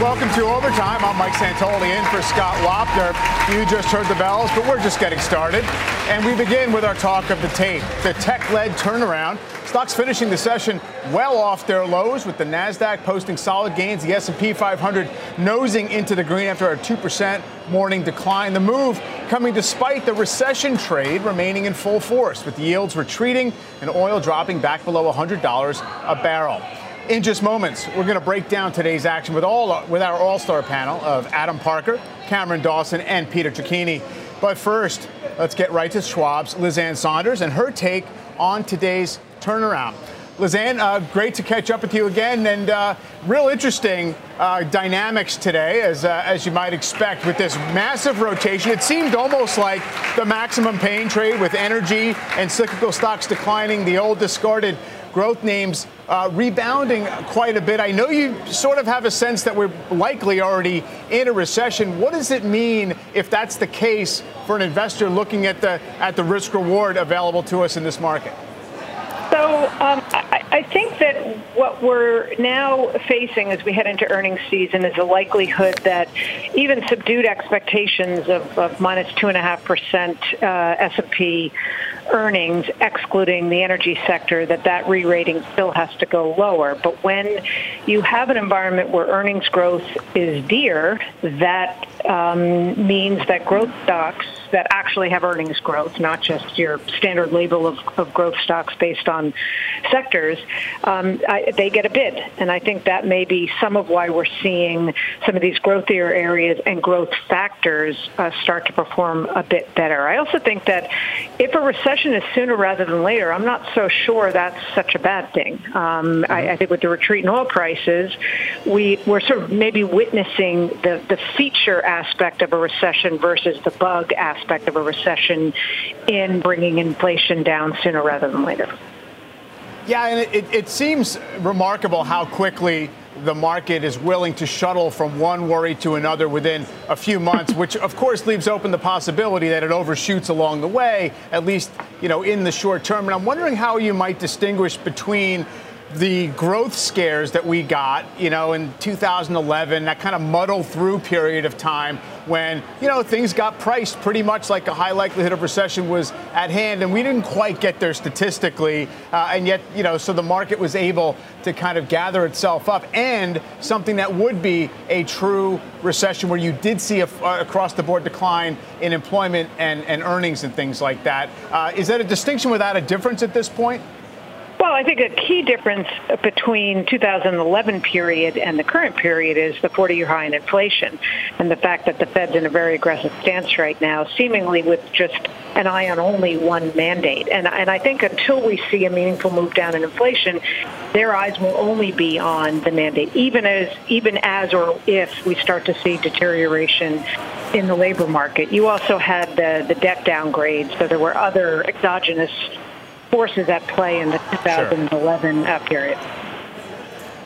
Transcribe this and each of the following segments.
Welcome to Overtime. I'm Mike Santoli in for Scott Wapner. You just heard the bells, but we're just getting started. And we begin with our talk of the tape, the tech-led turnaround. Stocks finishing the session well off their lows, with the Nasdaq posting solid gains, the S&P 500 nosing into the green after a 2% morning decline. The move coming despite the recession trade remaining in full force, with yields retreating and oil dropping back below $100 a barrel. In just moments, we're going to break down today's action with all with our all-star panel of Adam Parker, Cameron Dawson, and Peter Cecchini. But first, let's get right to Schwab's Liz Ann Sonders and her take on today's turnaround. Liz Ann, uh, great to catch up with you again, and uh, real interesting uh, dynamics today, as uh, as you might expect, with this massive rotation. It seemed almost like the maximum pain trade with energy and cyclical stocks declining, the old discarded growth names uh, rebounding quite a bit. I know you sort of have a sense that we're likely already in a recession. What does it mean if that's the case for an investor looking at the at the risk reward available to us in this market? So um, I, I, think that what we're now facing as we head into earnings season is a likelihood that even subdued expectations of, of minus two and a half percent uh, S&P earnings, excluding the energy sector, that that re-rating still has to go lower. But when you have an environment where earnings growth is dear, that um, means that growth stocks that actually have earnings growth, not just your standard label of, of growth stocks based on sectors, um, I, they get a bid. And I think that may be some of why we're seeing some of these growthier areas and growth factors uh, start to perform a bit better. I also think that if a recession is sooner rather than later, I'm not so sure that's such a bad thing. Um, I, I, think with the retreat in oil prices, we, we're sort of maybe witnessing the, the feature aspect of a recession versus the bug aspect of a recession in bringing inflation down sooner rather than later. Yeah, and it, it seems remarkable how quickly the market is willing to shuttle from one worry to another within a few months, which of course leaves open the possibility that it overshoots along the way, at least you know in the short term. And I'm wondering how you might distinguish between the growth scares that we got, you know, in 2011, that kind of muddle through period of time when, you know, things got priced pretty much like a high likelihood of recession was at hand, and we didn't quite get there statistically, uh, and yet, you know, so the market was able to kind of gather itself up, and something that would be a true recession where you did see a, a across the board decline in employment and, and earnings and things like that. Uh, is that a distinction without a difference at this point? Well, I think a key difference between 2011 period and the current period is the 40-year high in inflation and the fact that the Fed's in a very aggressive stance right now, seemingly with just an eye on only one mandate. And, and I think until we see a meaningful move down in inflation, their eyes will only be on the mandate, even as even as or if we start to see deterioration in the labor market. You also had the, the debt downgrades, so there were other exogenous forces at play in the 2011 sure. Uh, period.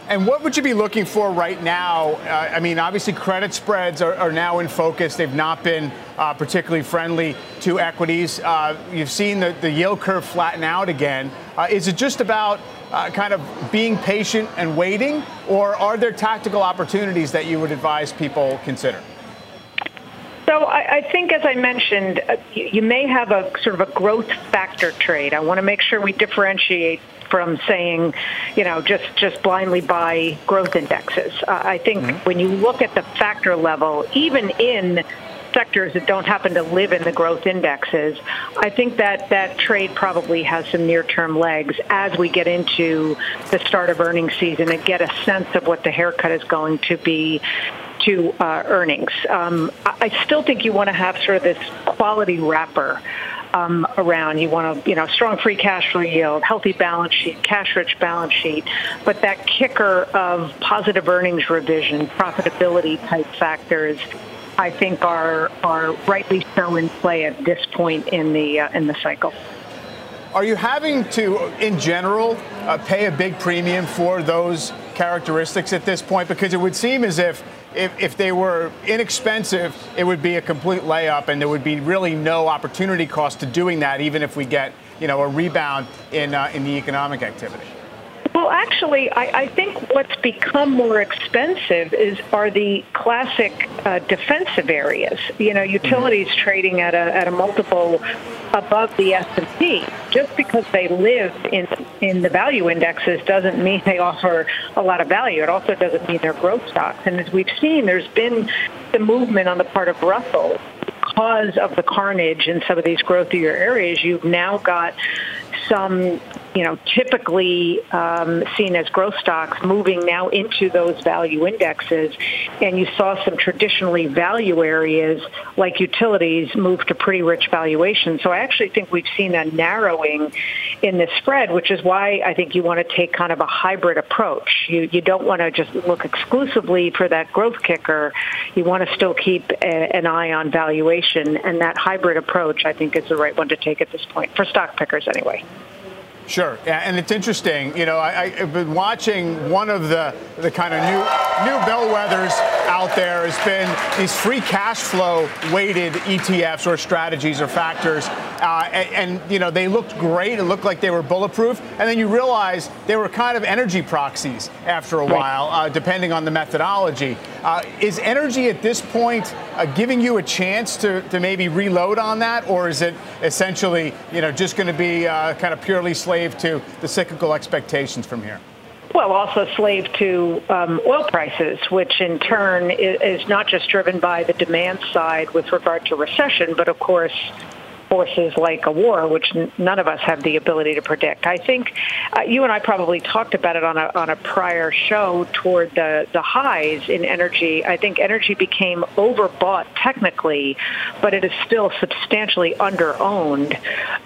And what would you be looking for right now? Uh, I mean, obviously, credit spreads are, are, now in focus. They've not been uh, particularly friendly to equities. Uh, you've seen the, the, yield curve flatten out again. Uh, is it just about uh, kind of being patient and waiting, or are there tactical opportunities that you would advise people consider? So I, I think, as I mentioned, uh, you, you may have a sort of a growth factor trade. I want to make sure we differentiate from saying, you know, just just blindly buy growth indexes. Uh, I think mm-hmm. when you look at the factor level, even in sectors that don't happen to live in the growth indexes, I think that that trade probably has some near-term legs as we get into the start of earnings season and get a sense of what the haircut is going to be to uh, earnings. Um, I still think you want to have sort of this quality wrapper um, around. You want a you know strong free cash flow yield, healthy balance sheet, cash-rich balance sheet, but that kicker of positive earnings revision, profitability type factors. I think are are rightly so in play at this point in the uh, in the cycle. Are you having to, in general, uh, pay a big premium for those characteristics at this point? Because it would seem as if if, if they were inexpensive, it would be a complete layup, and there would be really no opportunity cost to doing that, even if we get you know a rebound in uh, in the economic activity. Well, actually, I, I, think what's become more expensive is are the classic uh, defensive areas. You know, utilities mm-hmm. trading at a at a multiple above the S&P. Just because they live in in the value indexes doesn't mean they offer a lot of value. It also doesn't mean they're growth stocks. And as we've seen, there's been the movement on the part of Russell because of the carnage in some of these growthier areas. You've now got some you know, typically um, seen as growth stocks moving now into those value indexes. And you saw some traditionally value areas like utilities move to pretty rich valuations. So I actually think we've seen a narrowing in the spread, which is why I think you want to take kind of a hybrid approach. You, you don't want to just look exclusively for that growth kicker. You want to still keep a, an eye on valuation. And that hybrid approach, I think, is the right one to take at this point, for stock pickers anyway. Sure, yeah, and it's interesting. You know, I, have been watching one of the the kind of new new bellwethers out there has been these free cash flow weighted ETFs or strategies or factors, uh, and, and, you know they looked great. It looked like they were bulletproof, and then you realize they were kind of energy proxies after a while, uh, depending on the methodology. Uh, is energy at this point uh, giving you a chance to, to maybe reload on that, or is it essentially you know just going to be uh, kind of purely slave to the cyclical expectations from here? Well, also slave to um, oil prices, which in turn is not just driven by the demand side with regard to recession, but of course forces like a war, which n- none of us have the ability to predict. I think uh, you and I probably talked about it on a on a prior show toward the the highs in energy. I think energy became overbought technically, but it is still substantially underowned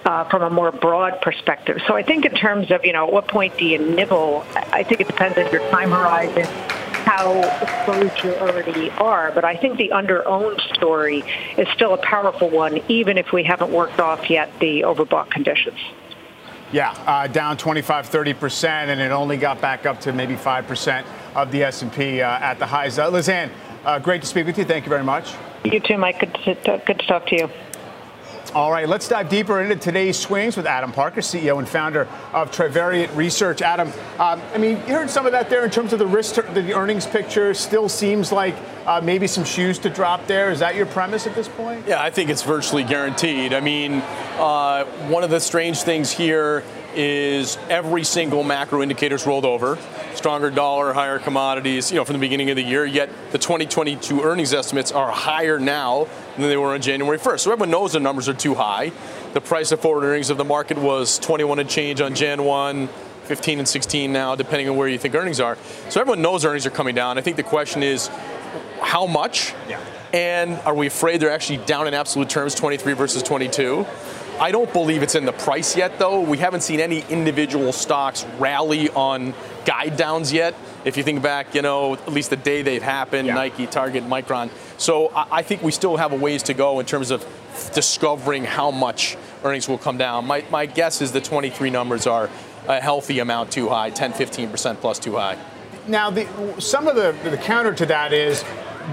uh, from a more broad perspective. So I think in terms of you know at what point do you nibble? I think it depends on your time horizon how exposed you already are. But I think the under-owned story is still a powerful one, even if we haven't worked off yet the overbought conditions. Yeah, uh, down 25, 30%, and it only got back up to maybe 5% of the S&P uh, at the highs. Uh, Liz Ann, uh, great to speak with you. Thank you very much. You too, Mike. Good to, good to talk to you. All right, let's dive deeper into today's swings with Adam Parker, CEO and founder of Trivariate Research. Adam, um, I mean, you heard some of that there in terms of the risk, the earnings picture. Still seems like uh, maybe some shoes to drop there. Is that your premise at this point? Yeah, I think it's virtually guaranteed. I mean, uh, one of the strange things here is every single macro indicator's rolled over. Stronger dollar, higher commodities, you know, from the beginning of the year. Yet the 2022 earnings estimates are higher now than they were on January 1st. So everyone knows the numbers are too high. The price of forward earnings of the market was 21 and change on Jan 1. 15 and 16 now, depending on where you think earnings are. So everyone knows earnings are coming down. I think the question is, how much? Yeah. And are we afraid they're actually down in absolute terms, 23 versus 22? I don't believe it's in the price yet, though. We haven't seen any individual stocks rally on guide downs yet. If you think back, you know, at least the day they've happened, yeah. Nike, Target, Micron. So I think we still have a ways to go in terms of discovering how much earnings will come down. My, my guess is the 23 numbers are a healthy amount too high, 10, 15% plus too high. Now, the, some of the, the counter to that is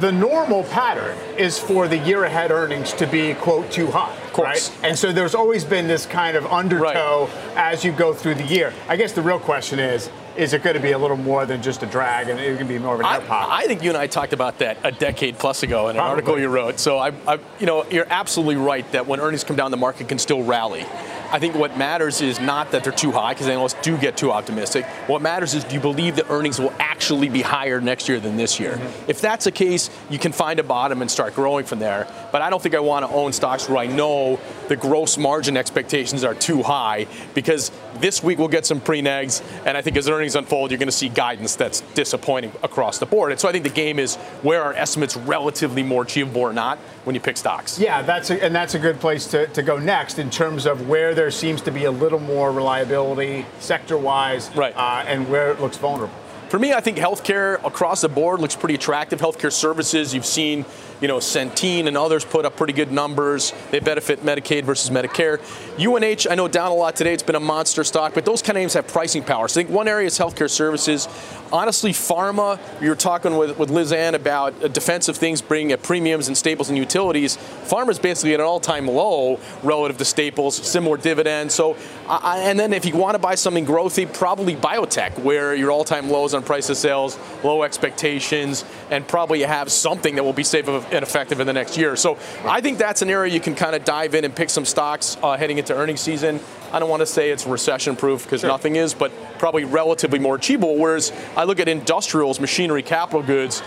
the normal pattern is for the year ahead earnings to be, quote, too high. Right? And so there's always been this kind of undertow right. as you go through the year. I guess the real question is, is it going to be a little more than just a drag and it's going to be more of an air pocket? I think you and I talked about that a decade plus ago in an Probably. article you wrote. So I, I, you know, you're absolutely right that when earnings come down, the market can still rally. I think what matters is not that they're too high because analysts do get too optimistic. What matters is do you believe that earnings will actually actually be higher next year than this year. Mm-hmm. If that's the case, you can find a bottom and start growing from there. But I don't think I want to own stocks where I know the gross margin expectations are too high because this week we'll get some pre-negs, and I think as earnings unfold, you're going to see guidance that's disappointing across the board. And so I think the game is where are estimates relatively more achievable or not when you pick stocks. Yeah, that's a, and that's a good place to, to go next in terms of where there seems to be a little more reliability sector-wise, right. Uh, and where it looks vulnerable. For me, I think healthcare across the board looks pretty attractive. Healthcare services, you've seen you know, Centene and others put up pretty good numbers. They benefit Medicaid versus Medicare. UNH, I know down a lot today. It's been a monster stock, but those kind of names have pricing power. So I think one area is healthcare services. Honestly, pharma, you were talking with, with Liz Ann about uh, defensive things bringing at premiums and staples and utilities. Pharma is basically at an all-time low relative to staples, similar dividends. So, and then if you want to buy something growthy, probably biotech, where your all-time lows on price of sales, low expectations, and probably have something that will be safe and effective in the next year. So I think that's an area you can kind of dive in and pick some stocks uh, heading into earnings season. I don't want to say it's recession proof because sure. nothing is, but probably relatively more achievable. Whereas I look at industrials, machinery, capital goods,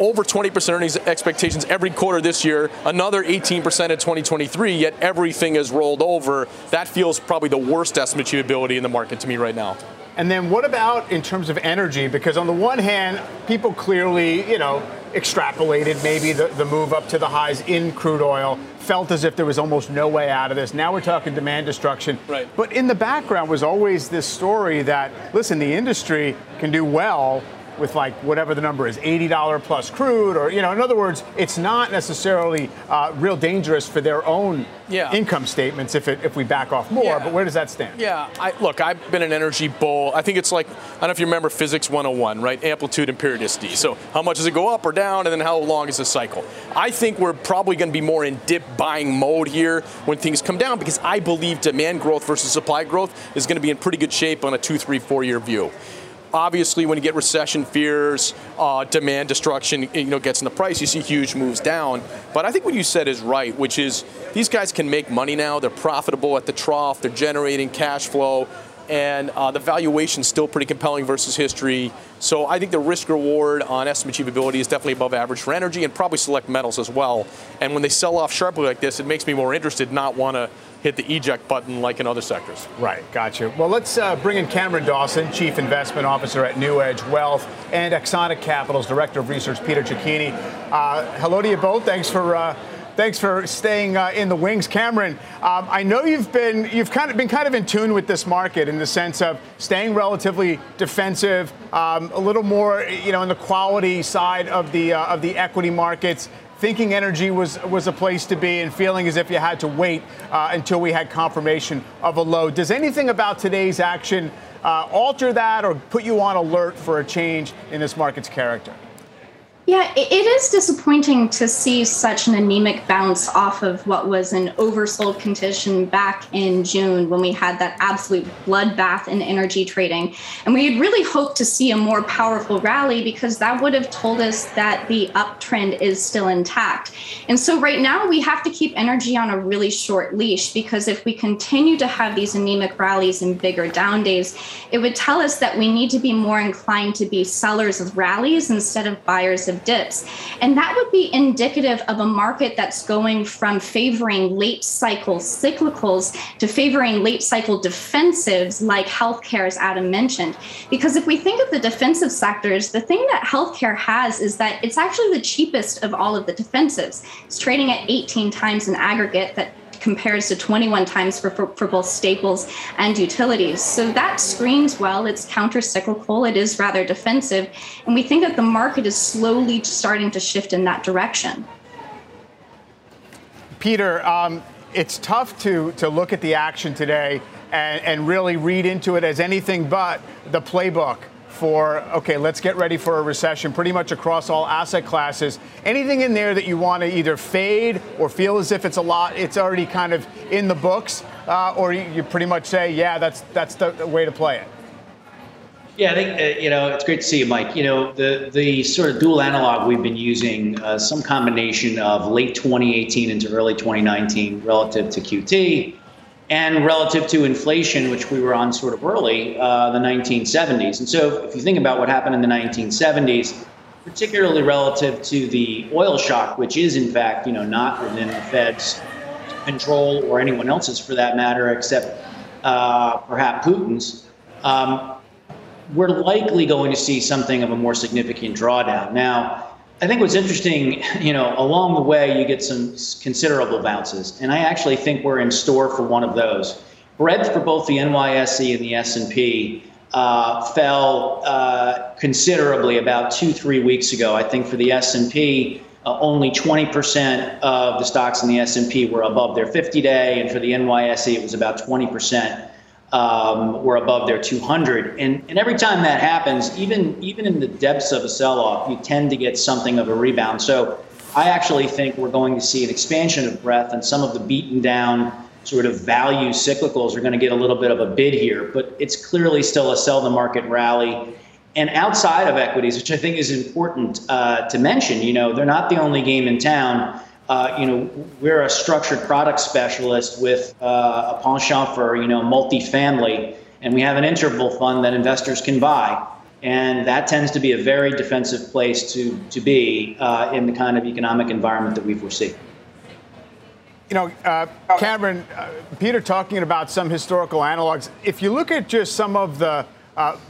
over 20% earnings expectations every quarter this year, another 18% in 2023, yet everything is rolled over. That feels probably the worst estimate achievability in the market to me right now. And then what about in terms of energy? Because on the one hand, people clearly, you know, extrapolated maybe the, the move up to the highs in crude oil, felt as if there was almost no way out of this. Now we're talking demand destruction. Right. But in the background was always this story that, listen, the industry can do well with like whatever the number is, $80 plus crude, or, you know, in other words, it's not necessarily uh, real dangerous for their own yeah. income statements if, it, if we back off more. Yeah. But where does that stand? Yeah, I, look, I've been an energy bull. I think it's like, I don't know if you remember Physics 101, right? Amplitude and periodicity. So how much does it go up or down, and then how long is the cycle? I think we're probably going to be more in dip buying mode here when things come down because I believe demand growth versus supply growth is going to be in pretty good shape on a two, three, four year view. Obviously, when you get recession fears, uh, demand destruction, you know, gets in the price, you see huge moves down. But I think what you said is right, which is these guys can make money now. They're profitable at the trough. They're generating cash flow and uh, the valuation is still pretty compelling versus history. So I think the risk reward on estimate achievability is definitely above average for energy and probably select metals as well. And when they sell off sharply like this, it makes me more interested, not want to hit the eject button like in other sectors. Right, gotcha. Well, let's uh, bring in Cameron Dawson, Chief Investment Officer at NewEdge Wealth, and Axonic Capital's Director of Research, Peter Cecchini. Uh, hello to you both. Thanks for uh, Thanks for staying uh, in the wings, Cameron. Um, I know you've been you've kind of been kind of in tune with this market in the sense of staying relatively defensive, um, a little more you know in the quality side of the uh, of the equity markets. Thinking energy was was a place to be, and feeling as if you had to wait uh, until we had confirmation of a low. Does anything about today's action uh, alter that, or put you on alert for a change in this market's character? Yeah, it is disappointing to see such an anemic bounce off of what was an oversold condition back in June when we had that absolute bloodbath in energy trading. And we had really hoped to see a more powerful rally because that would have told us that the uptrend is still intact. And so right now we have to keep energy on a really short leash because if we continue to have these anemic rallies and bigger down days, it would tell us that we need to be more inclined to be sellers of rallies instead of buyers of of dips. And that would be indicative of a market that's going from favoring late cycle cyclicals to favoring late cycle defensives like healthcare, as Adam mentioned. Because if we think of the defensive sectors, the thing that healthcare has is that it's actually the cheapest of all of the defensives. It's trading at 18 times in aggregate that compares to 21 times for, for, for, both staples and utilities. So that screens well. It's counter cyclical, it is rather defensive. And we think that the market is slowly starting to shift in that direction. Peter, um, it's tough to, to look at the action today and, and really read into it as anything but the playbook for, okay, let's get ready for a recession pretty much across all asset classes. Anything in there that you want to either fade or feel as if it's a lot, it's already kind of in the books, uh, or you, pretty much say, yeah, that's, that's the, the way to play it? Yeah, I think uh, you know it's great to see you, Mike. You know the the sort of dual analog we've been using, uh, some combination of late 2018 into early 2019 relative to QT, and relative to inflation, which we were on sort of early, uh, the 1970s. And so if you think about what happened in the 1970s, particularly relative to the oil shock, which is in fact, you know, not within the Fed's control or anyone else's for that matter, except uh, perhaps Putin's. Um, we're likely going to see something of a more significant drawdown. Now, I think what's interesting, you know, along the way you get some considerable bounces, and I actually think we're in store for one of those. Breadth for both the NYSE and the S&P uh, fell uh, considerably about two, three weeks ago. I think for the S&P, uh, only 20% of the stocks in the S&P were above their 50-day, and for the NYSE, it was about 20% um, were above their 200. And, and every time that happens, even even in the depths of a sell-off, you tend to get something of a rebound. So I actually think we're going to see an expansion of breadth, and some of the beaten down sort of value cyclicals are going to get a little bit of a bid here. But it's clearly still a sell the market rally. And outside of equities, which I think is important uh, to mention, you know, they're not the only game in town. Uh, you know, we're a structured product specialist with uh, a penchant for, you know, multifamily, and we have an interval fund that investors can buy. And that tends to be a very defensive place to, to be uh, in the kind of economic environment that we foresee. You know, uh, Cameron, uh, Peter talking about some historical analogs. If you look at just some of the,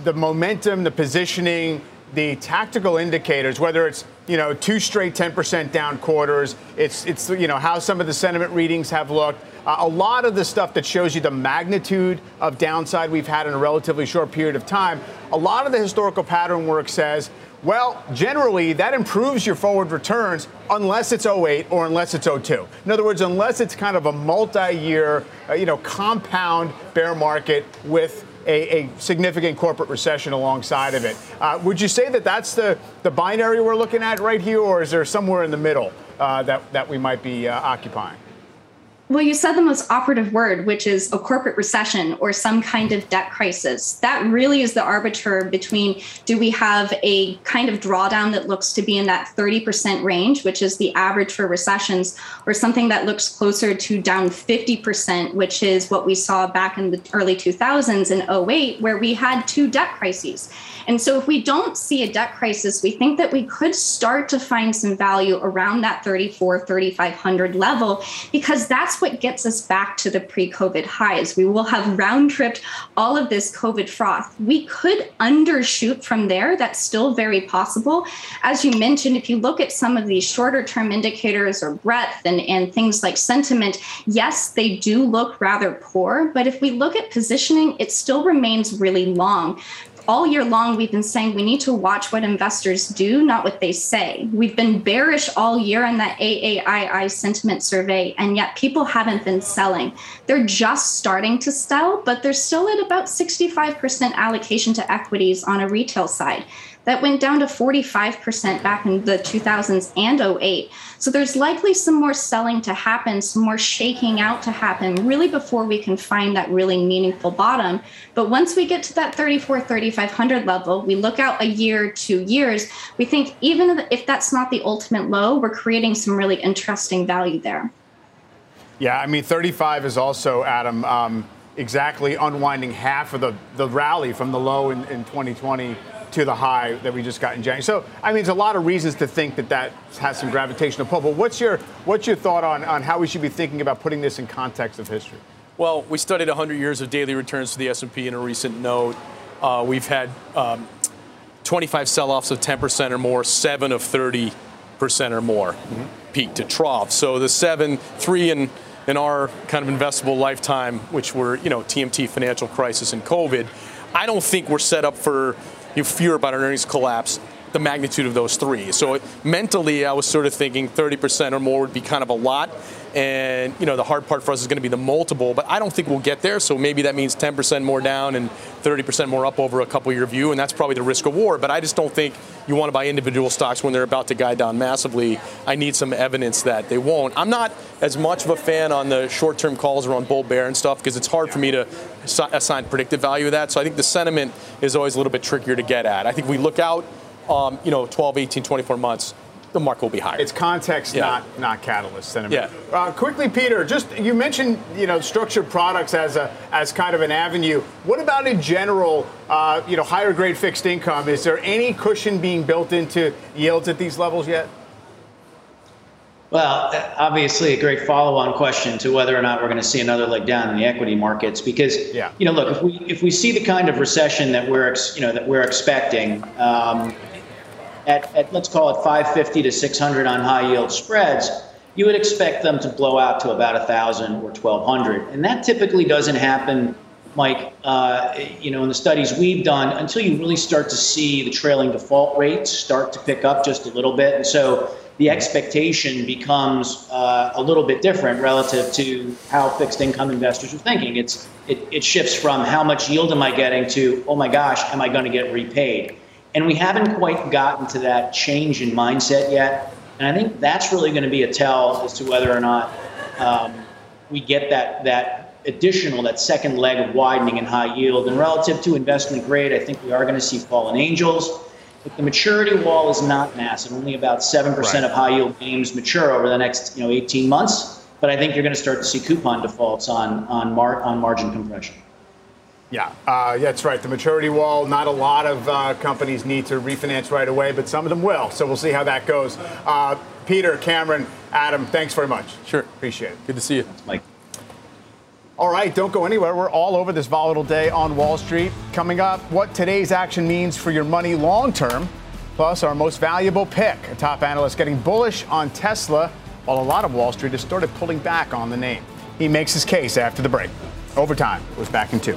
the momentum, the positioning, the tactical indicators, whether it's you know two straight 10% down quarters, it's it's you know how some of the sentiment readings have looked. Uh, a lot of the stuff that shows you the magnitude of downside we've had in a relatively short period of time. A lot of the historical pattern work says, well, generally that improves your forward returns unless it's 08 or unless it's 02. In other words, unless it's kind of a multi-year, uh, you know, compound bear market with a, a, significant corporate recession alongside of it. Uh, would you say that that's the, the binary we're looking at right here, or is there somewhere in the middle uh, that, that we might be uh, occupying? Well, you said the most operative word, which is a corporate recession or some kind of debt crisis. That really is the arbiter between do we have a kind of drawdown that looks to be in that 30% range, which is the average for recessions, or something that looks closer to down 50%, which is what we saw back in the early 2000s in 08, where we had two debt crises. And so if we don't see a debt crisis, we think that we could start to find some value around that 34, 3500 level because that's what gets us back to the pre-COVID highs. We will have round tripped all of this COVID froth. We could undershoot from there. That's still very possible. As you mentioned, if you look at some of these shorter term indicators or breadth and, and things like sentiment, yes, they do look rather poor. But if we look at positioning, it still remains really long all year long, we've been saying we need to watch what investors do, not what they say. We've been bearish all year on that AAII sentiment survey, and yet people haven't been selling. They're just starting to sell, but they're still at about 65% allocation to equities on a retail side. That went down to 45% back in the 2000s and 08. So there's likely some more selling to happen, some more shaking out to happen, really before we can find that really meaningful bottom. But once we get to that 34, 3500 level, we look out a year, two years, we think even if that's not the ultimate low, we're creating some really interesting value there. Yeah, I mean, 35 is also, Adam, um, exactly unwinding half of the, the rally from the low in, in 2020 to the high that we just got in January. So, I mean, there's a lot of reasons to think that that has some gravitational pull. But what's your what's your thought on, on how we should be thinking about putting this in context of history? Well, we studied 100 years of daily returns for the S&P in a recent note. Uh, we've had um, 25 sell-offs of 10% or more, seven of 30% or more, mm-hmm. peak to trough. So the seven, three in in our kind of investable lifetime, which were you know TMT financial crisis and COVID. I don't think we're set up for you fear about an earnings collapse the magnitude of those three. So mentally, I was sort of thinking 30% or more would be kind of a lot. And, you know, the hard part for us is going to be the multiple, but I don't think we'll get there. So maybe that means 10% more down and 30% more up over a couple year view. And that's probably the risk reward. But I just don't think you want to buy individual stocks when they're about to guide down massively. I need some evidence that they won't. I'm not as much of a fan on the short term calls around bull bear and stuff because it's hard for me to assign predictive value of that. So I think the sentiment is always a little bit trickier to get at. I think we look out um, you know, 12, 18, 24 months, the market will be higher. It's context, yeah. not not catalyst sentiment. Yeah. Uh, quickly, Peter, just you mentioned you know structured products as a as kind of an avenue. What about in general? Uh, you know, higher grade fixed income. Is there any cushion being built into yields at these levels yet? Well, obviously, a great follow-on question to whether or not we're going to see another leg down in the equity markets. Because, yeah. you know, look, if we if we see the kind of recession that we're you know that we're expecting, um, at, at let's call it 550 to 600 on high yield spreads, you would expect them to blow out to about 1,000 or 1,200, and that typically doesn't happen. Mike, uh, you know, in the studies we've done, until you really start to see the trailing default rates start to pick up just a little bit, and so the expectation becomes uh, a little bit different relative to how fixed income investors are thinking. It's it, it shifts from how much yield am I getting to oh my gosh, am I going to get repaid? And we haven't quite gotten to that change in mindset yet. And I think that's really going to be a tell as to whether or not um, we get that that additional that second leg of widening in high yield. And relative to investment grade, I think we are going to see fallen angels. But the maturity wall is not massive. Only about 7% right. of high yield names mature over the next you know 18 months. But I think you're going to start to see coupon defaults on, on, mar- on margin compression. Yeah, uh, that's right. The maturity wall, not a lot of uh, companies need to refinance right away, but some of them will. So we'll see how that goes. Uh, Peter, Cameron, Adam, thanks very much. Sure. Appreciate it. Good to see you. Mike. All right, don't go anywhere. We're all over this volatile day on Wall Street. Coming up, what today's action means for your money long term, plus our most valuable pick. A top analyst getting bullish on Tesla, while a lot of Wall Street has started pulling back on the name. He makes his case after the break. Overtime was back in two.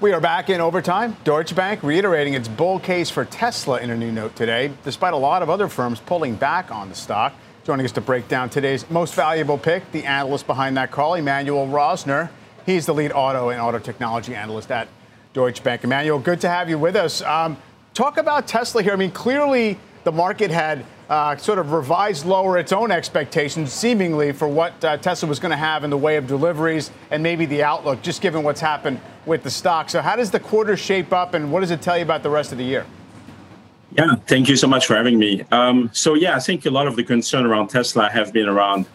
We are back in overtime. Deutsche Bank reiterating its bull case for Tesla in a new note today, despite a lot of other firms pulling back on the stock. Joining us to break down today's most valuable pick, the analyst behind that call, Emmanuel Rosner. He's the lead auto and auto technology analyst at Deutsche Bank. Emmanuel, good to have you with us. Um, talk about Tesla here. I mean, clearly the market had uh, sort of revised lower its own expectations, seemingly, for what uh, Tesla was going to have in the way of deliveries and maybe the outlook, just given what's happened with the stock. So, how does the quarter shape up, and what does it tell you about the rest of the year? Yeah, thank you so much for having me. Um, so, yeah, I think a lot of the concern around Tesla have been around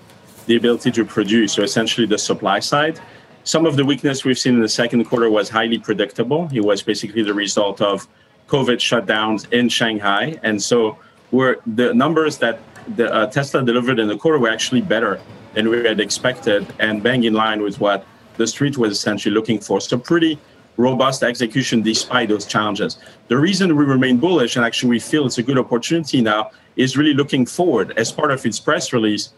the ability to produce, so essentially the supply side. Some of the weakness we've seen in the second quarter was highly predictable. It was basically the result of COVID shutdowns in Shanghai. And so were the numbers that the uh, Tesla delivered in the quarter were actually better than we had expected and bang in line with what the street was essentially looking for. So pretty robust execution despite those challenges. The reason we remain bullish and actually we feel it's a good opportunity now is really looking forward. As part of its press release,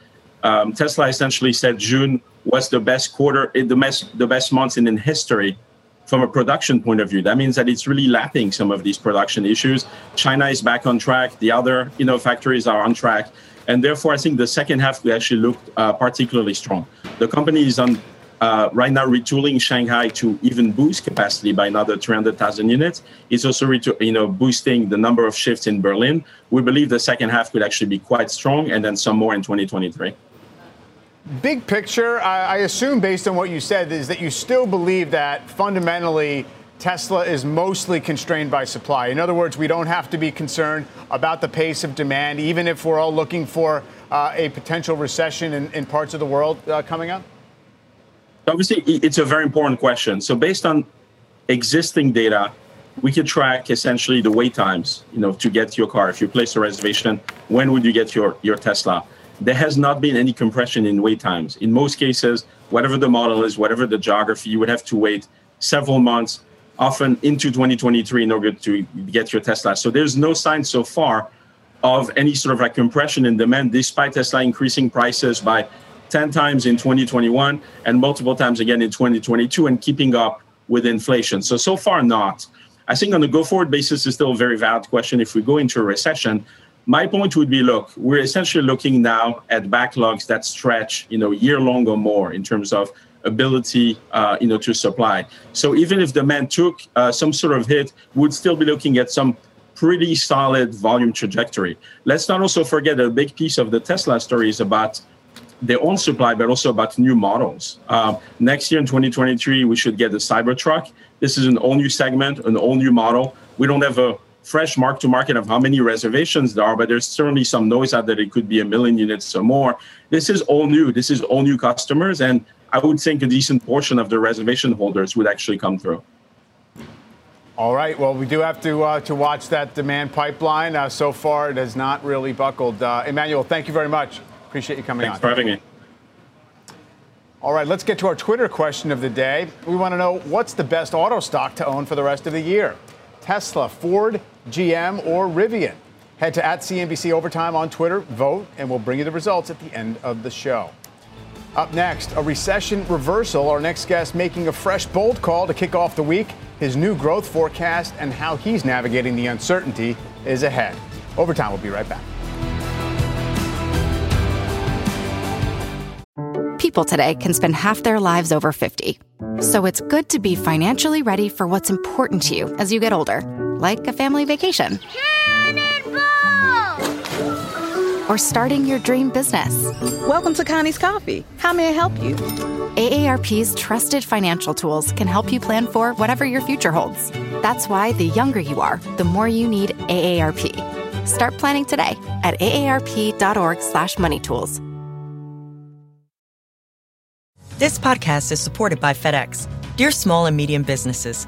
um, Tesla essentially said June was the best quarter, the best, the best months in, in history from a production point of view. That means that it's really lapping some of these production issues. China is back on track. The other, you know, factories are on track. And therefore, I think the second half we actually looked uh, particularly strong. The company is on uh, right now retooling Shanghai to even boost capacity by another 300,000 units. It's also you know boosting the number of shifts in Berlin. We believe the second half could actually be quite strong, and then some more in 2023 big picture, I, I assume based on what you said, is that you still believe that fundamentally Tesla is mostly constrained by supply. In other words, we don't have to be concerned about the pace of demand, even if we're all looking for uh, a potential recession in, in, parts of the world uh, coming up? Obviously, it's a very important question. So based on existing data, we could track essentially the wait times, you know, to get your car. If you place a reservation, when would you get your, your Tesla? There has not been any compression in wait times. In most cases, whatever the model is, whatever the geography, you would have to wait several months, often into 2023 in order to get your Tesla. So there's no sign so far of any sort of like compression in demand, despite Tesla increasing prices by 10 times in 2021 and multiple times again in 2022 and keeping up with inflation. So, so far, not. I think on the go forward basis is still a very valid question. If we go into a recession, my point would be look, we're essentially looking now at backlogs that stretch, you know, year long or more in terms of ability, uh, you know, to supply. So even if demand took uh, some sort of hit, we'd still be looking at some pretty solid volume trajectory. Let's not also forget a big piece of the Tesla story is about their own supply, but also about new models. Uh, next year in 2023, we should get the Cybertruck. This is an all new segment, an all new model. We don't have a fresh mark to market of how many reservations there are, but there's certainly some noise out that it could be a million units or more. This is all new. This is all new customers. And I would think a decent portion of the reservation holders would actually come through. All right. Well, we do have to uh, to watch that demand pipeline. Uh, so far, it has not really buckled. Uh, Emmanuel, thank you very much. Appreciate you coming on. Thanks on. for having me. All right, let's get to our Twitter question of the day. We want to know what's the best auto stock to own for the rest of the year Tesla, Ford, GM, or Rivian? Head to at CNBC Overtime on Twitter, vote, and we'll bring you the results at the end of the show. Up next, a recession reversal. Our next guest making a fresh, bold call to kick off the week. His new growth forecast and how he's navigating the uncertainty is ahead. Overtime, we'll be right back. People today can spend half their lives over 50. So it's good to be financially ready for what's important to you as you get older, like a family vacation. Or starting your dream business. Welcome to Connie's Coffee. How may I help you? AARP's trusted financial tools can help you plan for whatever your future holds. That's why the younger you are, the more you need AARP. Start planning today at aarp.org/moneytools. This podcast is supported by FedEx. Dear small and medium businesses,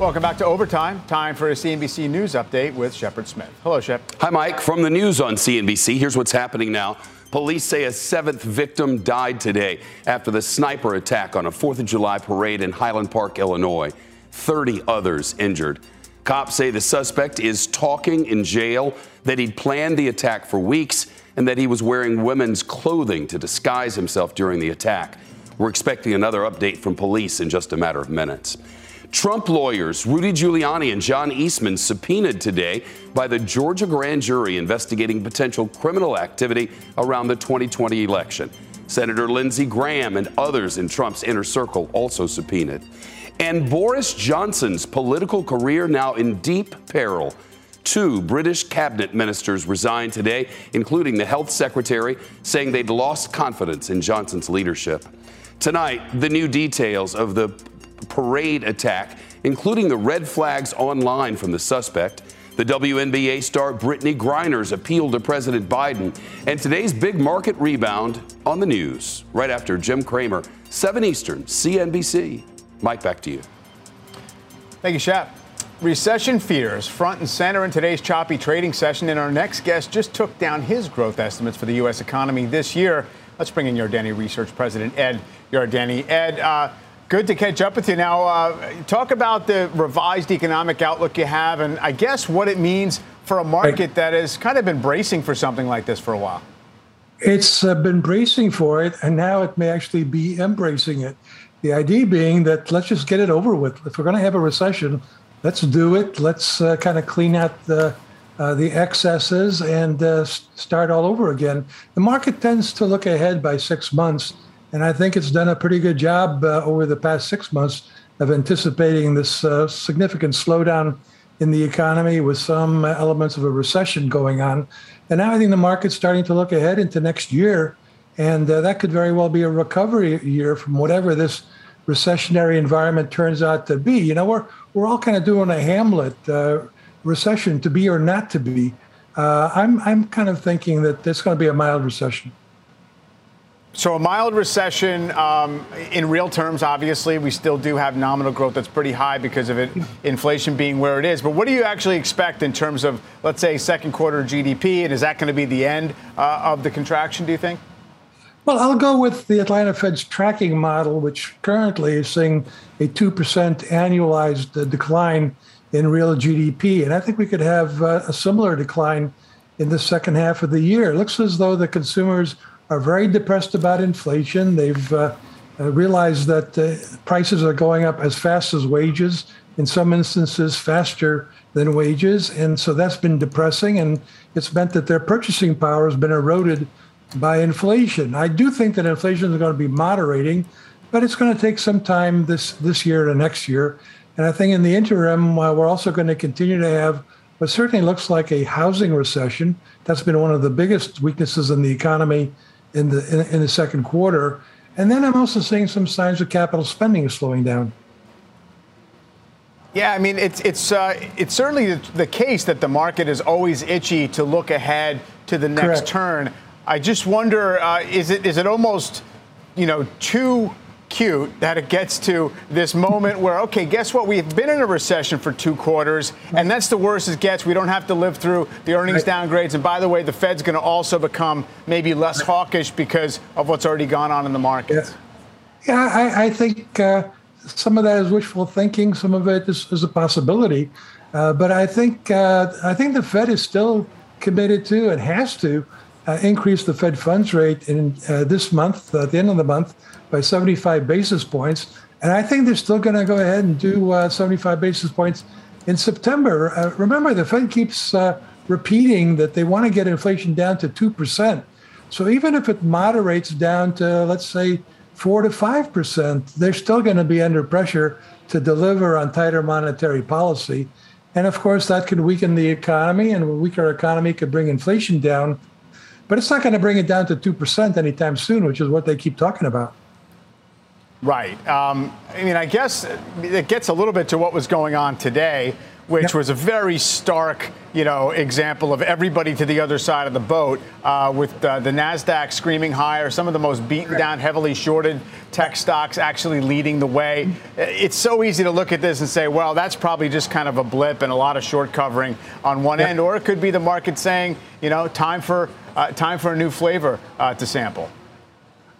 Welcome back to Overtime. Time for a CNBC News update with Shepard Smith. Hello, Shep. Hi, Mike. From the news on CNBC, here's what's happening now. Police say a seventh victim died today after the sniper attack on a 4th of July parade in Highland Park, Illinois. 30 others injured. Cops say the suspect is talking in jail that he'd planned the attack for weeks and that he was wearing women's clothing to disguise himself during the attack. We're expecting another update from police in just a matter of minutes. Trump lawyers Rudy Giuliani and John Eastman subpoenaed today by the Georgia grand jury investigating potential criminal activity around the 2020 election. Senator Lindsey Graham and others in Trump's inner circle also subpoenaed. And Boris Johnson's political career now in deep peril. Two British cabinet ministers resigned today, including the health secretary, saying they'd lost confidence in Johnson's leadership. Tonight, the new details of the parade attack, including the red flags online from the suspect. The WNBA star Brittney Griner's appeal to President Biden, and today's big market rebound on the news. Right after Jim Cramer, 7 Eastern, CNBC. Mike, back to you. Thank you, Shep. Recession fears front and center in today's choppy trading session, and our next guest just took down his growth estimates for the U.S. economy this year. Let's bring in Yardeni Research President Ed Yardeni. Ed, uh, Good to catch up with you. Now, uh, talk about the revised economic outlook you have, and I guess what it means for a market that has kind of been bracing for something like this for a while. It's uh, been bracing for it, and now it may actually be embracing it. The idea being that let's just get it over with. If we're going to have a recession, let's do it. Let's uh, kind of clean out the uh, the excesses and uh, start all over again. The market tends to look ahead by six months and I think it's done a pretty good job uh, over the past six months of anticipating this uh, significant slowdown in the economy with some elements of a recession going on. And now I think the market's starting to look ahead into next year. And uh, that could very well be a recovery year from whatever this recessionary environment turns out to be. You know, we're, we're all kind of doing a Hamlet uh, recession to be or not to be. Uh, I'm, I'm kind of thinking that there's going to be a mild recession. So, a mild recession um, in real terms, obviously, we still do have nominal growth that's pretty high because of it, inflation being where it is. But what do you actually expect in terms of, let's say, second quarter GDP? And is that going to be the end uh, of the contraction, do you think? Well, I'll go with the Atlanta Fed's tracking model, which currently is seeing a 2% annualized uh, decline in real GDP. And I think we could have uh, a similar decline in the second half of the year. It looks as though the consumers are very depressed about inflation. They've uh, uh, realized that uh, prices are going up as fast as wages, in some instances, faster than wages. And so that's been depressing. And it's meant that their purchasing power has been eroded by inflation. I do think that inflation is going to be moderating, but it's going to take some time this, this year and next year. And I think in the interim, uh, we're also going to continue to have what certainly looks like a housing recession. That's been one of the biggest weaknesses in the economy in the in, in the second quarter. And then I'm also seeing some signs of capital spending is slowing down. Yeah, I mean, it's it's uh, it's certainly the case that the market is always itchy to look ahead to the next Correct. turn. I just wonder, uh, is it is it almost, you know, too cute that it gets to this moment where, okay, guess what? We've been in a recession for two quarters, and that's the worst it gets. We don't have to live through the earnings downgrades. And by the way, the Fed's going to also become maybe less hawkish because of what's already gone on in the markets. Yeah, yeah I, I think uh, some of that is wishful thinking. Some of it is, is a possibility. Uh, but I think uh, I think the Fed is still committed to and has to uh, increase the Fed funds rate in uh, this month, at the end of the month, by 75 basis points. And I think they're still going to go ahead and do uh, 75 basis points in September. Uh, remember, the Fed keeps uh, repeating that they want to get inflation down to 2%. So even if it moderates down to, let's say, 4 to 5%, they're still going to be under pressure to deliver on tighter monetary policy. And of course, that could weaken the economy, and a weaker economy could bring inflation down. But it's not going to bring it down to 2% anytime soon, which is what they keep talking about. Right. Um, I mean, I guess it gets a little bit to what was going on today, which yep. was a very stark, you know, example of everybody to the other side of the boat, uh, with uh, the Nasdaq screaming higher, some of the most beaten down, heavily shorted tech stocks actually leading the way. It's so easy to look at this and say, well, that's probably just kind of a blip and a lot of short covering on one yep. end, or it could be the market saying, you know, time for uh, time for a new flavor uh, to sample.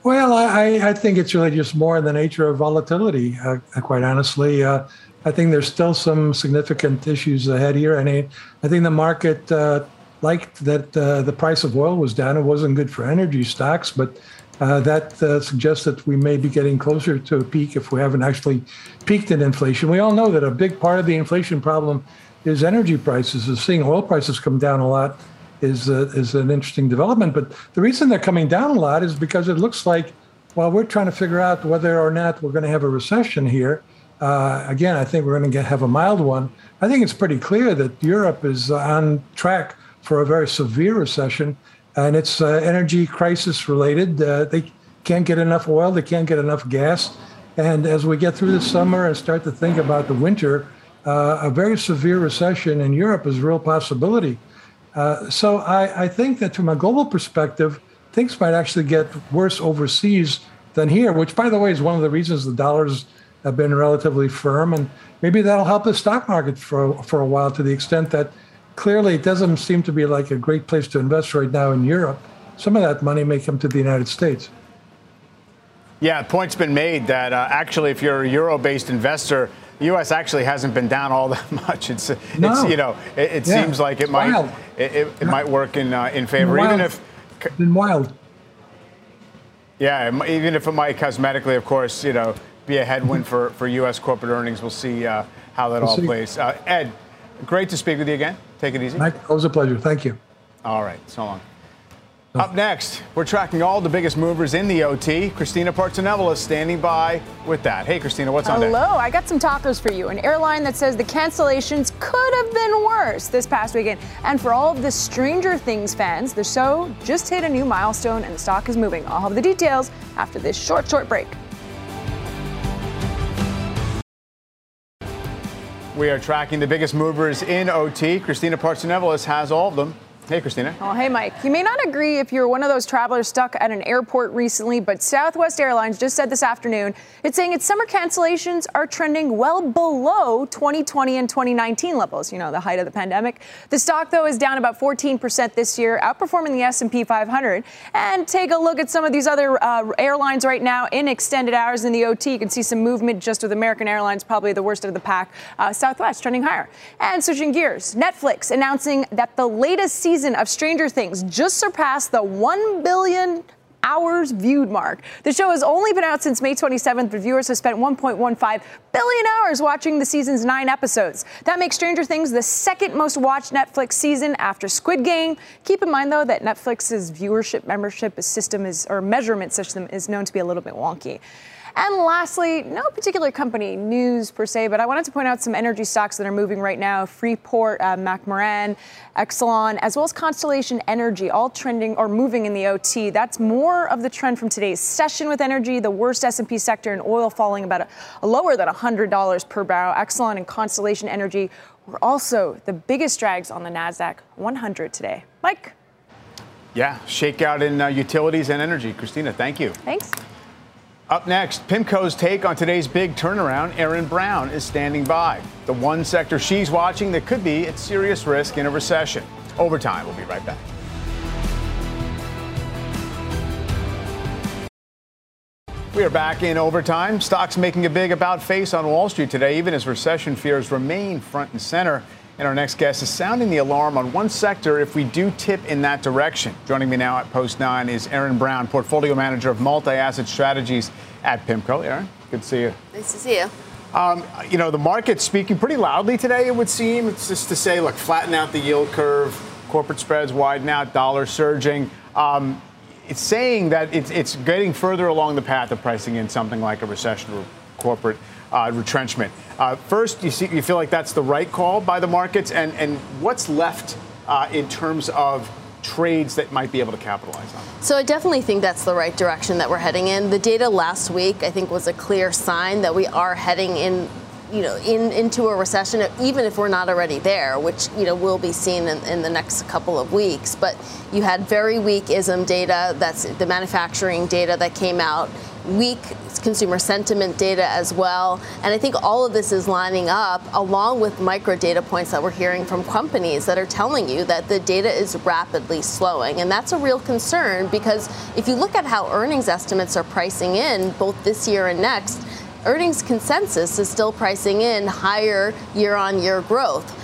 Well, I, I think it's really just more in the nature of volatility, uh, quite honestly. Uh, I think there's still some significant issues ahead here. And I, I think the market uh, liked that uh, the price of oil was down. It wasn't good for energy stocks, but uh, that uh, suggests that we may be getting closer to a peak if we haven't actually peaked in inflation. We all know that a big part of the inflation problem is energy prices, is seeing oil prices come down a lot is uh, is an interesting development. But the reason they're coming down a lot is because it looks like while we're trying to figure out whether or not we're going to have a recession here. Uh, again, I think we're going to get, have a mild one. I think it's pretty clear that Europe is on track for a very severe recession, and it's uh, energy crisis related. Uh, they can't get enough oil, they can't get enough gas, and as we get through the summer and start to think about the winter, uh, a very severe recession in Europe is a real possibility. Uh, so I, I, think that from a global perspective, things might actually get worse overseas than here, which, by the way, is one of the reasons the dollars have been relatively firm. And maybe that'll help the stock market for, for a while to the extent that clearly it doesn't seem to be like a great place to invest right now in Europe. Some of that money may come to the United States. Yeah, point's been made that uh, actually, if you're a euro based investor, the U.S. actually hasn't been down all that much. It's, no. it's you know, it, it yeah. seems like it might it, it, it, might work in uh, in favor, even if been wild. Yeah, even if it might cosmetically, of course, you know, be a headwind for, for U.S. corporate earnings. We'll see uh, how that we'll all see. plays. Uh, Ed, great to speak with you again. Take it easy. Mike, always a pleasure. Thank you. All right, so long. Up next, we're tracking all the biggest movers in the OT. Christina is standing by with that. Hey, Christina, what's on there? Hello. I got some tacos for you. An airline that says the cancellations could have been worse this past weekend. And for all of the Stranger Things fans, the show just hit a new milestone and the stock is moving. I'll have the details after this short, short break. We are tracking the biggest movers in OT. Christina Partsinevelos has all of them. Hey, Christina. Oh, hey, Mike. You may not agree if you're one of those travelers stuck at an airport recently, but Southwest Airlines just said this afternoon it's saying its summer cancellations are trending well below 2020 and 2019 levels. You know, the height of the pandemic. The stock, though, is down about 14% this year, outperforming the S&P 500. And take a look at some of these other uh, airlines right now in extended hours in the OT. You can see some movement just with American Airlines, probably the worst of the pack. Uh, Southwest trending higher. And switching gears, Netflix announcing that the latest season season of Stranger Things just surpassed the 1 billion hours viewed mark. The show has only been out since May 27th, but viewers have spent 1.15 billion hours watching the season's nine episodes. That makes Stranger Things the second most watched Netflix season after Squid Game. Keep in mind, though, that Netflix's viewership membership system is, or measurement system is known to be a little bit wonky. And lastly, no particular company news per se, but I wanted to point out some energy stocks that are moving right now Freeport, uh, McMoRan, Exelon, as well as Constellation Energy, all trending or moving in the OT. That's more of the trend from today's session with energy, the worst S&P sector and oil falling about a, a lower than $100 per barrel. Exelon and Constellation Energy were also the biggest drags on the NASDAQ 100 today. Mike? Yeah, shakeout in uh, utilities and energy. Christina, thank you. Thanks. Up next, PIMCO's take on today's big turnaround. Erin Browne is standing by. The one sector she's watching that could be at serious risk in a recession. Overtime, we'll be right back. We are back in overtime. Stocks making a big about face on Wall Street today, even as recession fears remain front and center. And our next guest is sounding the alarm on one sector if we do tip in that direction. Joining me now at Post 9 is Erin Browne, Portfolio Manager of Multi Asset Strategies at PIMCO. Erin, good to see you. Nice to see you. Um, you know, the market's speaking pretty loudly today, it would seem. It's just to say, look, flatten out the yield curve, corporate spreads widen out, dollar surging. Um, it's saying that it's, it's getting further along the path of pricing in something like a recession or corporate uh, retrenchment. Uh, first, you, see, you feel like that's the right call by the markets, and, and what's left uh, in terms of trades that might be able to capitalize on? So I definitely think that's the right direction that we're heading in. The data last week, I think, was a clear sign that we are heading in you know, in, into a recession, even if we're not already there, which, you know, will be seen in, in, the next couple of weeks. But you had very weak ISM data, that's the manufacturing data that came out weak consumer sentiment data as well. And I think all of this is lining up along with micro data points that we're hearing from companies that are telling you that the data is rapidly slowing. And that's a real concern because if you look at how earnings estimates are pricing in both this year and next, earnings consensus is still pricing in higher year on year growth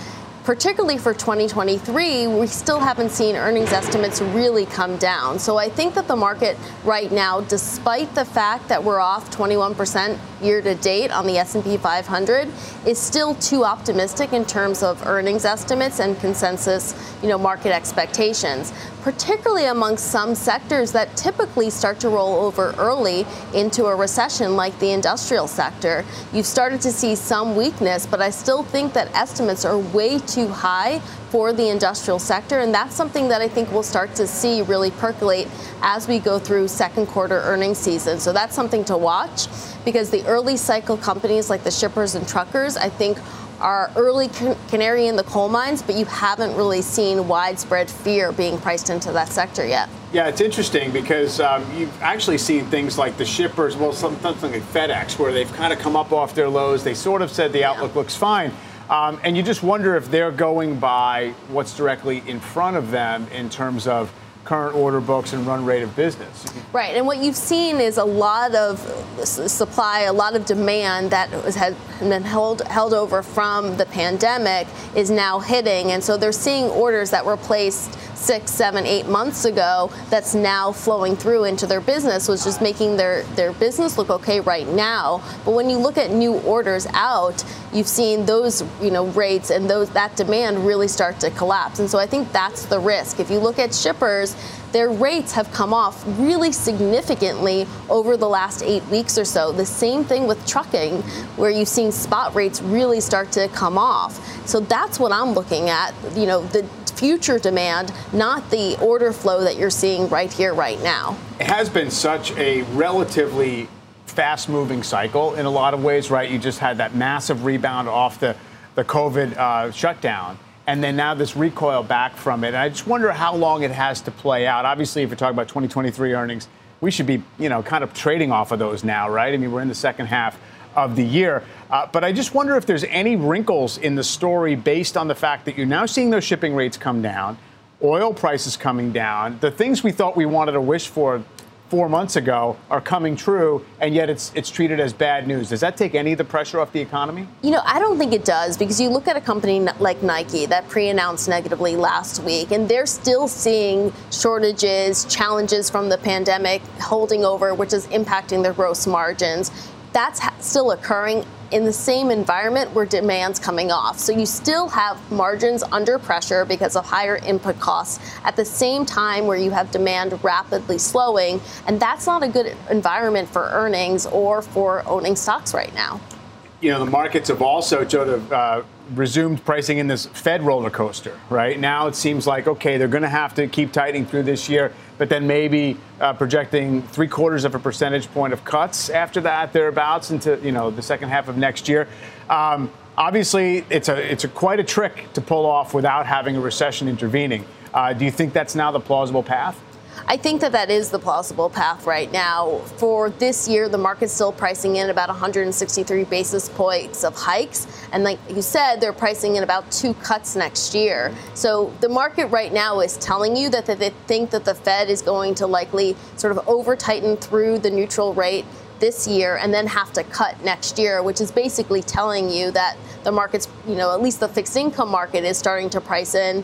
particularly for 2023, we still haven't seen earnings estimates really come down. So I think that the market right now, despite the fact that we're off 21% year to date on the S&P 500, is still too optimistic in terms of earnings estimates and consensus, you know, market expectations particularly among some sectors that typically start to roll over early into a recession, like the industrial sector. You've started to see some weakness, but I still think that estimates are way too high for the industrial sector, and that's something that I think we'll start to see really percolate as we go through second quarter earnings season. So that's something to watch because the early cycle companies like the shippers and truckers, I think, are early canary in the coal mines, but you haven't really seen widespread fear being priced into that sector yet. Yeah, it's interesting because um, you've actually seen things like the shippers, well, something like FedEx, where they've kind of come up off their lows. They sort of said the outlook yeah. looks fine. Um, and you just wonder if they're going by what's directly in front of them in terms of current order books and run rate of business. Right, and what you've seen is a lot of supply, a lot of demand that has been held, held over from the pandemic is now hitting. And so they're seeing orders that were placed six, seven, eight months ago that's now flowing through into their business was just making their, their business look okay right now. But when you look at new orders out, you've seen those you know rates and those that demand really start to collapse. And so I think that's the risk. If you look at shippers, their rates have come off really significantly over the last eight weeks or so. The same thing with trucking, where you've seen spot rates really start to come off. So that's what I'm looking at. You know, the future demand, not the order flow that you're seeing right here, right now. It has been such a relatively fast moving cycle in a lot of ways, right? You just had that massive rebound off the, the COVID uh, shutdown. And then now this recoil back from it. And I just wonder how long it has to play out. Obviously, if you're talking about 2023 earnings, we should be, you know, kind of trading off of those now, right? I mean, we're in the second half of the year. Uh, but I just wonder if there's any wrinkles in the story based on the fact that you're now seeing those shipping rates come down, oil prices coming down, the things we thought we wanted to wish for four months ago are coming true, and yet it's it's treated as bad news. Does that take any of the pressure off the economy? You know, I don't think it does because you look at a company like Nike that pre-announced negatively last week, and they're still seeing shortages, challenges from the pandemic holding over, which is impacting their gross margins that's still occurring in the same environment where demand's coming off. So you still have margins under pressure because of higher input costs at the same time where you have demand rapidly slowing. And that's not a good environment for earnings or for owning stocks right now. You know, the markets have also sort of uh, resumed pricing in this Fed roller coaster, right? Now it seems like, okay, they're going to have to keep tightening through this year, but then maybe uh, projecting three quarters of a percentage point of cuts after that, thereabouts, into, you know, the second half of next year. Um, obviously, it's a, it's a quite a trick to pull off without having a recession intervening. Uh, do you think that's now the plausible path? I think that that is the plausible path right now. For this year, the market's still pricing in about 163 basis points of hikes. And like you said, they're pricing in about two cuts next year. So the market right now is telling you that they think that the Fed is going to likely sort of over tighten through the neutral rate this year and then have to cut next year, which is basically telling you that the market's, you know, at least the fixed income market is starting to price in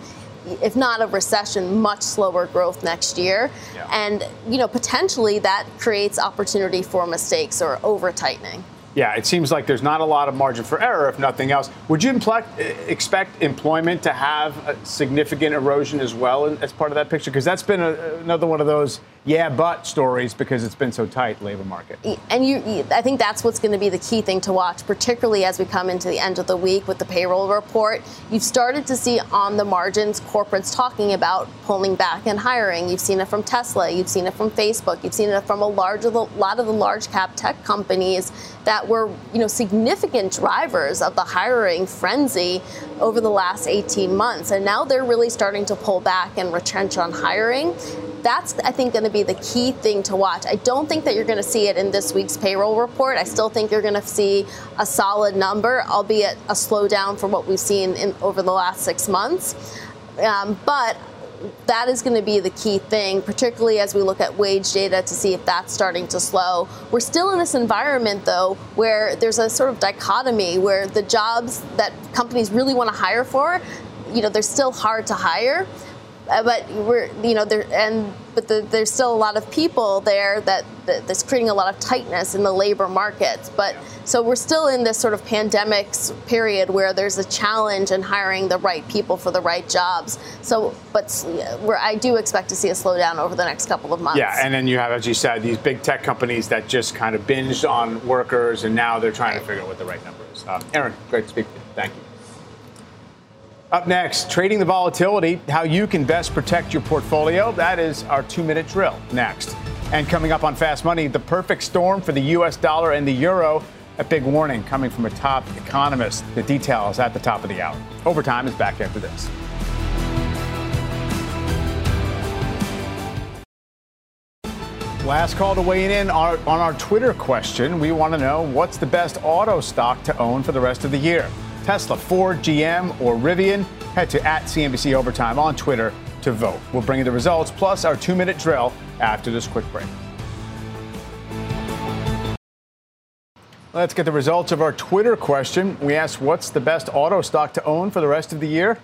if not a recession, much slower growth next year. Yeah. And, you know, potentially that creates opportunity for mistakes or over tightening. Yeah, it seems like there's not a lot of margin for error, if nothing else. Would you expect employment to have a significant erosion as well as part of that picture? Because that's been a, another one of those yeah, but stories because it's been so tight, labor market. And you, I think that's what's going to be the key thing to watch, particularly as we come into the end of the week with the payroll report. You've started to see on the margins corporates talking about pulling back and hiring. You've seen it from Tesla, you've seen it from Facebook, you've seen it from a large, a lot of the large cap tech companies that were, you know, significant drivers of the hiring frenzy over the last 18 months. And now they're really starting to pull back and retrench on hiring that's I think going to be the key thing to watch. I don't think that you're going to see it in this week's payroll report. I still think you're going to see a solid number, albeit a slowdown from what we've seen in, over the last six months. Um, but that is going to be the key thing, particularly as we look at wage data to see if that's starting to slow. We're still in this environment, though, where there's a sort of dichotomy where the jobs that companies really want to hire for, you know, they're still hard to hire. Uh, but we're you know there and but the, there's still a lot of people there that, that, that's creating a lot of tightness in the labor markets. But so we're still in this sort of pandemic period where there's a challenge in hiring the right people for the right jobs. So but where I do expect to see a slowdown over the next couple of months. Yeah and then you have as you said these big tech companies that just kind of binged on workers and now they're trying to figure out what the right number is. Uh, Erin great to speak to you. Thank you up next, trading the volatility, how you can best protect your portfolio. That is our two minute drill next. And coming up on Fast Money, the perfect storm for the US dollar and the euro. A big warning coming from a top economist. The details at the top of the hour. Overtime is back after this. Last call to weigh in on our Twitter question. We want to know what's the best auto stock to own for the rest of the year. Tesla, Ford, GM, or Rivian? Head to at CNBC Overtime on Twitter to vote. We'll bring you the results plus our two minute drill after this quick break. Let's get the results of our Twitter question. We asked what's the best auto stock to own for the rest of the year?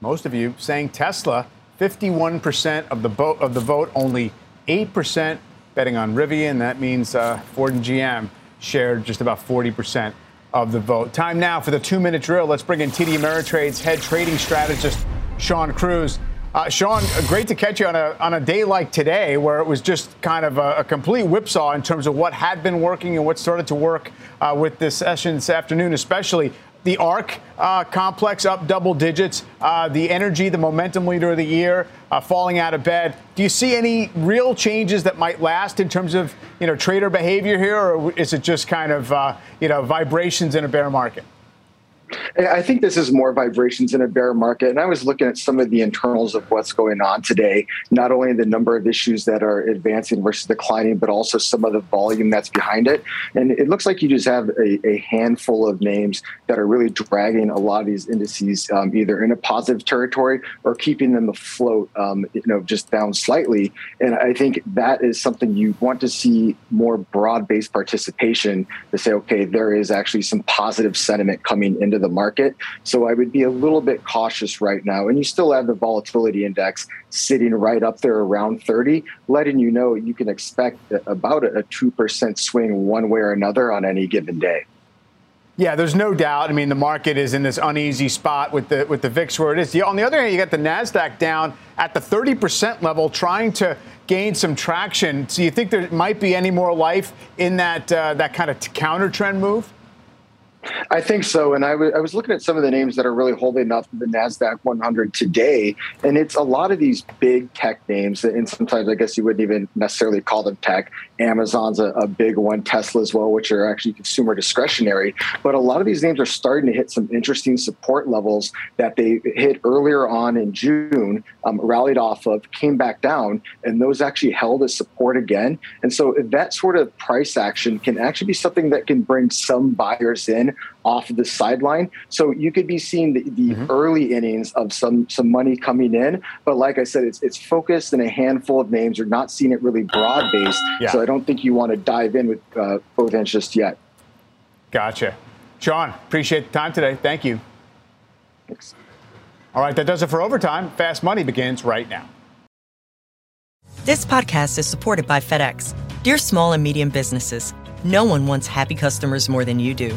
Most of you saying Tesla, 51% of the vote. Of the vote, only 8% betting on Rivian. That means uh, Ford and GM shared just about 40% of the vote. Time now for the two-minute drill. Let's bring in TD Ameritrade's head trading strategist, Shawn Cruz. Uh, Shawn, great to catch you on a, on a day like today where it was just kind of a, a complete whipsaw in terms of what had been working and what started to work uh, with this session this afternoon, especially the ARK uh, complex up double digits, uh, the energy, the momentum leader of the year, uh, falling out of bed. Do you see any real changes that might last in terms of you know trader behavior here, or is it just kind of uh, you know vibrations in a bear market? I think this is more vibrations in a bear market. And I was looking at some of the internals of what's going on today, not only the number of issues that are advancing versus declining, but also some of the volume that's behind it. And it looks like you just have a, a handful of names that are really dragging a lot of these indices um, either in a positive territory or keeping them afloat, um, you know, just down slightly. And I think that is something you want to see more broad based participation to say, okay, there is actually some positive sentiment coming into the market. So I would be a little bit cautious right now. And you still have the volatility index sitting right up there around 30, letting you know you can expect about a 2% swing one way or another on any given day. Yeah, there's no doubt. I mean, the market is in this uneasy spot with the with the VIX where it is. On the other hand, you got the Nasdaq down at the 30% level, trying to gain some traction. So you think there might be any more life in that uh, that kind of counter trend move? I think so. And I, w- I was looking at some of the names that are really holding up the NASDAQ 100 today. And it's a lot of these big tech names. And sometimes I guess you wouldn't even necessarily call them tech. Amazon's a, a big one, Tesla as well, which are actually consumer discretionary. But a lot of these names are starting to hit some interesting support levels that they hit earlier on in June, um, rallied off of, came back down, and those actually held as support again. And so that sort of price action can actually be something that can bring some buyers in off the sideline. So you could be seeing the, the mm-hmm. early innings of some some money coming in, but like I said, it's it's focused in a handful of names. You're not seeing it really broad based. Yeah. So I don't think you want to dive in with uh, both ends just yet. Gotcha, Shawn. Appreciate the time today. Thank you. Thanks. All right, that does it for overtime. Fast Money begins right now. This podcast is supported by FedEx. Dear small and medium businesses, no one wants happy customers more than you do.